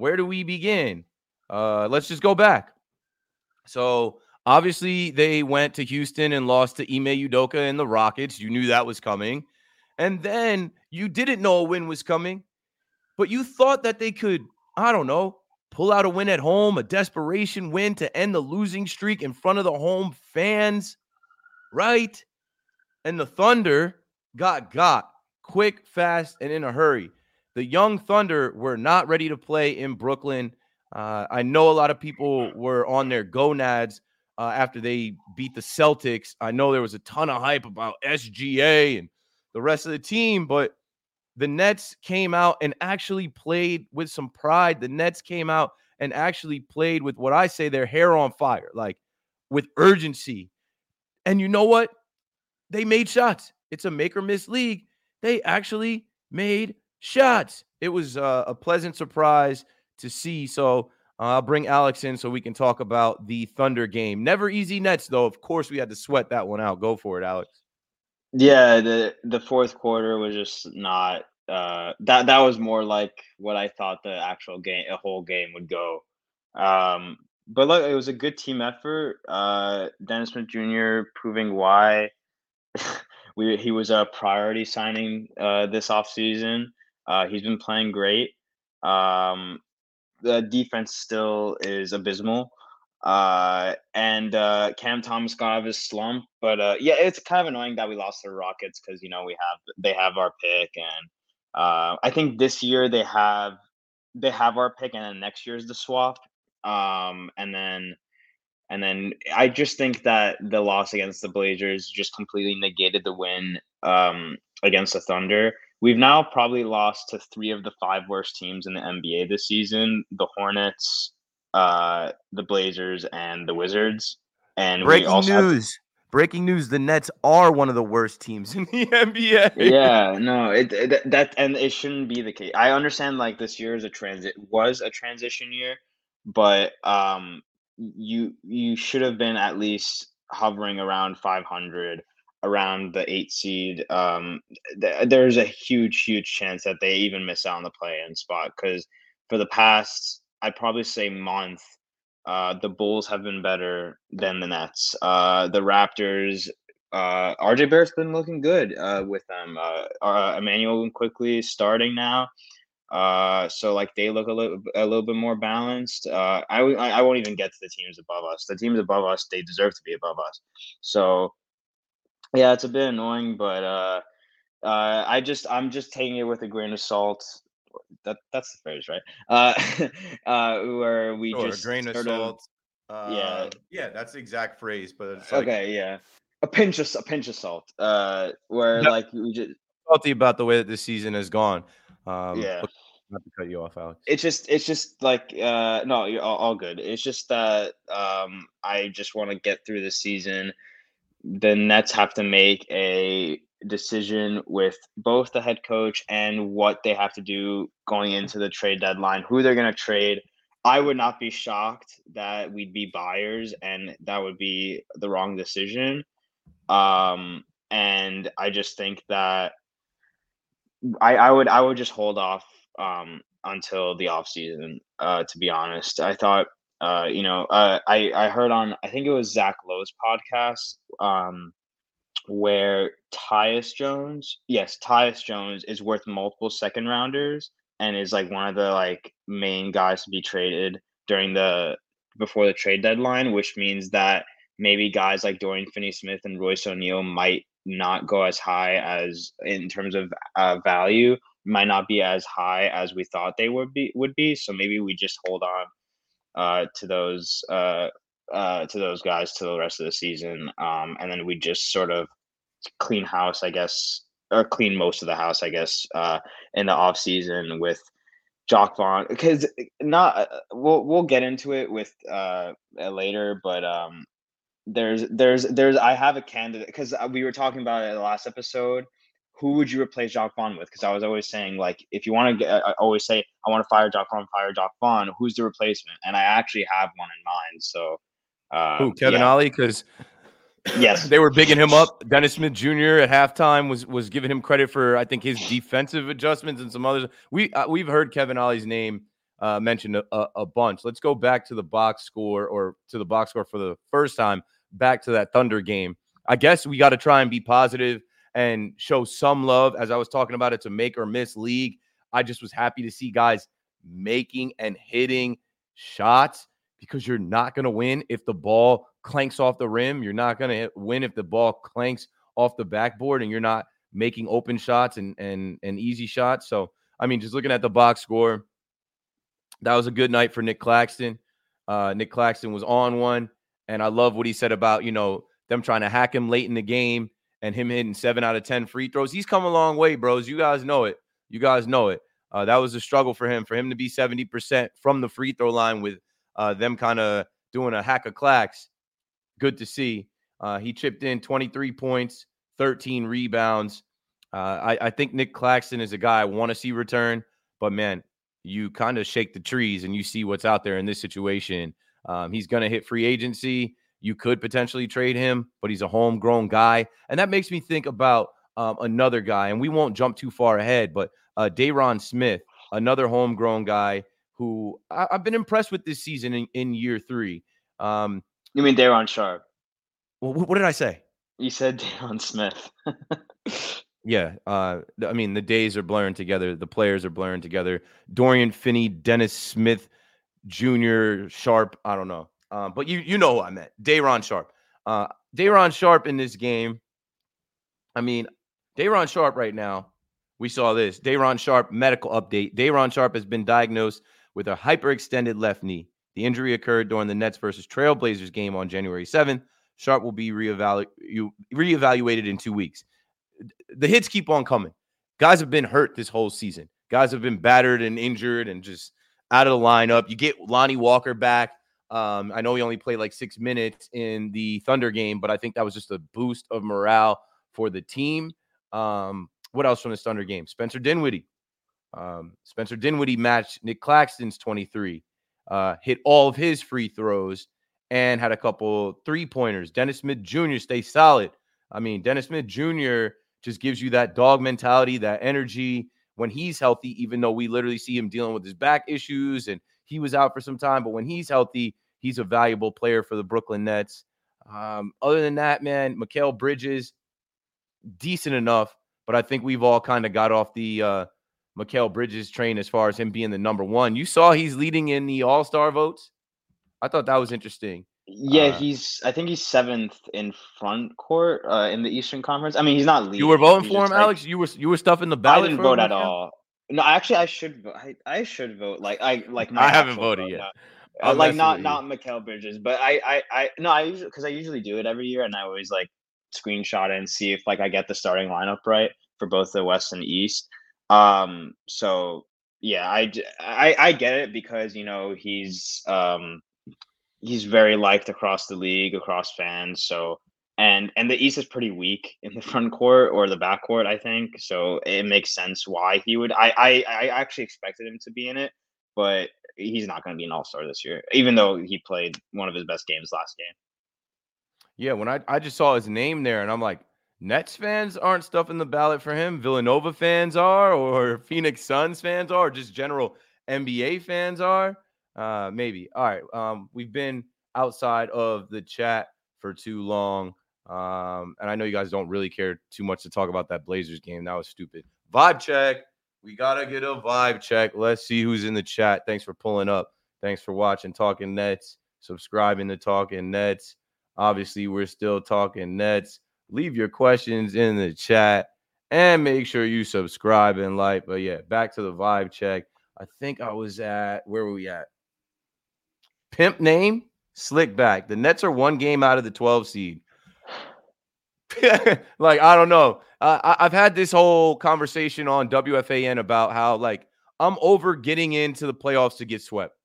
where do we begin? Uh, let's just go back. So obviously they went to Houston and lost to Ime Udoka and the Rockets. You knew that was coming. And then you didn't know a win was coming, but you thought that they could, I don't know, pull out a win at home, a desperation win to end the losing streak in front of the home fans, right? And the Thunder got got quick, fast, and in a hurry. The young Thunder were not ready to play in Brooklyn. Uh, I know a lot of people were on their gonads uh, after they beat the Celtics. I know there was a ton of hype about SGA and the rest of the team, but the Nets came out and actually played with some pride. The Nets came out and actually played with what I say their hair on fire, like with urgency. And you know what? They made shots. It's a make or miss league. They actually made shots. It was uh, a pleasant surprise to see. So uh, I'll bring Alex in so we can talk about the Thunder game. Never easy Nets, though. Of course, we had to sweat that one out. Go for it, Alex. Yeah, the the fourth quarter was just not uh, that that was more like what I thought the actual game, a whole game would go. Um, but look, it was a good team effort. Uh, Dennis Smith Jr. proving why we he was a priority signing uh, this offseason. Uh, he's been playing great. Um, the defense still is abysmal. Uh, and uh, Cam Thomas got out of his slump, but uh, yeah, it's kind of annoying that we lost the Rockets because you know we have they have our pick, and uh, I think this year they have they have our pick, and then next year's the swap, um, and then and then I just think that the loss against the Blazers just completely negated the win um, against the Thunder. We've now probably lost to three of the five worst teams in the NBA this season: the Hornets, uh, the Blazers, and the Wizards. And breaking news. Have... Breaking news: The Nets are one of the worst teams in the NBA. yeah, no, it, it, that and it shouldn't be the case. I understand like this year is a transit was a transition year, but um, you you should have been at least hovering around 500 around the eight seed um th- there's a huge huge chance that they even miss out on the play in spot because for the past i'd probably say month uh the bulls have been better than the nets uh the raptors uh rj barrett's been looking good uh with them uh, uh immanuel Quickley starting now uh, so like they look a little a little bit more balanced. Uh, I I won't even get to the teams above us. The teams above us, they deserve to be above us. So yeah, it's a bit annoying, but uh, uh, I just I'm just taking it with a grain of salt. That that's the phrase, right? Uh, uh, where we sure, just a grain of salt. Of, yeah, uh, yeah, that's the exact phrase, but it's like, okay, yeah, a pinch of a pinch of salt. Uh, where like we just salty about the way that this season has gone. Um, yeah. Not to cut you off, Alex. It's just, it's just like, uh, no, you're all, all good. It's just that um, I just want to get through the season. The Nets have to make a decision with both the head coach and what they have to do going into the trade deadline, who they're going to trade. I would not be shocked that we'd be buyers and that would be the wrong decision. Um, and I just think that I, I would I would just hold off um, until the off season. Uh, to be honest, I thought uh, you know uh, I I heard on I think it was Zach Lowe's podcast um, where Tyus Jones, yes, Tyus Jones is worth multiple second rounders and is like one of the like main guys to be traded during the before the trade deadline, which means that maybe guys like Dorian Finney-Smith and Royce O'Neale might not go as high as in terms of uh, value might not be as high as we thought they would be would be. So maybe we just hold on uh, to those uh, uh, to those guys to the rest of the season um, and then we just sort of clean house i guess or clean most of the house i guess uh, in the off season with Jacque Vaughn because not uh, we'll we'll get into it with uh later but um there's there's there's I have a candidate because uh, we were talking about it in the last episode. Who would you replace Jacque Vaughn with? Because I was always saying like if you want to, I always say I want to fire Jacque Vaughn, fire Jacque Vaughn. Who's the replacement? And I actually have one in mind. So, uh, who Kevin yeah. Ollie? Because yes, they were bigging him up. Dennis Smith Jr. at halftime was was giving him credit for I think his defensive adjustments and some others. We uh, we've heard Kevin Ollie's name uh, mentioned a, a, bunch. Let's go back to the box score or to the box score for the first time, back to that Thunder game. I guess we got to try and be positive and show some love. As I was talking about, it's a make or miss league. I just was happy to see guys making and hitting shots because you're not going to win if the ball clanks off the rim. You're not going to win if the ball clanks off the backboard and you're not making open shots and and and easy shots. So, I mean, just looking at the box score, that was a good night for Nic Claxton. Uh, Nic Claxton was on one, and I love what he said about you know them trying to hack him late in the game and him hitting seven out of ten free throws. He's come a long way, bros. You guys know it. You guys know it. Uh, that was a struggle for him. For him to be seventy percent from the free throw line with uh, them kind of doing a hack of clacks. Good to see. Uh, he chipped in 23 points, 13 rebounds. Uh, I, I, think Nic Claxton is a guy I want to see return, but man, you kind of shake the trees and you see what's out there in this situation. Um, he's going to hit free agency. You could potentially trade him, but he's a homegrown guy. And that makes me think about um, another guy, and we won't jump too far ahead, but uh, Day'Ron Smith, another homegrown guy who I, have been impressed with this season in, in year three. Um, you mean Day'Ron Sharpe? Well, what did I say? You said Day'Ron Smith. yeah, uh, I mean the days are blurring together. The players are blurring together. Dorian Finney, Dennis Smith, Junior Sharp. I don't know, uh, but you you know who I meant. Day'Ron Sharpe. Uh, Day'Ron Sharpe in this game. I mean, Day'Ron Sharpe right now. We saw this. Day'Ron Sharpe medical update. Day'Ron Sharpe has been diagnosed with a hyperextended left knee. The injury occurred during the Nets versus Trailblazers game on January 7th. Sharpe will be reevalu- reevaluated in two weeks. The hits keep on coming. Guys have been hurt this whole season. Guys have been battered and injured and just out of the lineup. You get Lonnie Walker back. Um, I know he only played like six minutes in the Thunder game, but I think that was just a boost of morale for the team. Um, what else from the Thunder game? Spencer Dinwiddie um, Spencer Dinwiddie matched Nic Claxton's 23, uh, hit all of his free throws, and had a couple three pointers. Dennis Smith Jr. stay solid. I mean, Dennis Smith Jr. just gives you that dog mentality, that energy when he's healthy, even though we literally see him dealing with his back issues and he was out for some time. But when he's healthy, he's a valuable player for the Brooklyn Nets. Um, other than that, man, Mikal Bridges, decent enough, but I think we've all kind of got off the uh, Bridges train as far as him being the number one. You saw he's leading in the All Star votes. I thought that was interesting. Yeah, uh, he's. I think he's seventh in front court uh, in the Eastern Conference. I mean, he's not leading. You were voting for him, like, Alex. You were you were stuffing the ballot. I didn't vote at all. No, actually, I should. I, I should vote. Like I like. I haven't voted yet. Uh, like not not Mikal Bridges, but I I I no I usually because I usually do it every year, and I always like screenshot and see if like I get the starting lineup right for both the West and East. Um, so yeah, I, I I get it because you know he's um he's very liked across the league, across fans. So and and the East is pretty weak in the front court or the back court, I think. So it makes sense why he would. I I, I actually expected him to be in it, but he's not going to be an All Star this year, even though he played one of his best games last game. Yeah, when I I just saw his name there, and I'm like, Nets fans aren't stuffing the ballot for him. Villanova fans are, or Phoenix Suns fans are, just general NBA fans are. Uh, maybe. All right. Um, we've been outside of the chat for too long. Um, and I know you guys don't really care too much to talk about that Blazers game. That was stupid. Vibe check. We gotta get a vibe check. Let's see who's in the chat. Thanks for pulling up. Thanks for watching Talking Nets. Subscribing to Talking Nets. Obviously, we're still talking Nets leave your questions in the chat and make sure you subscribe and like. But yeah, back to the vibe check. I think I was at where were we at? Pimp name slick back. The Nets are one game out of the 12 seed. like I don't know. Uh, I, have had this whole conversation on WFAN about how like I'm over getting into the playoffs to get swept.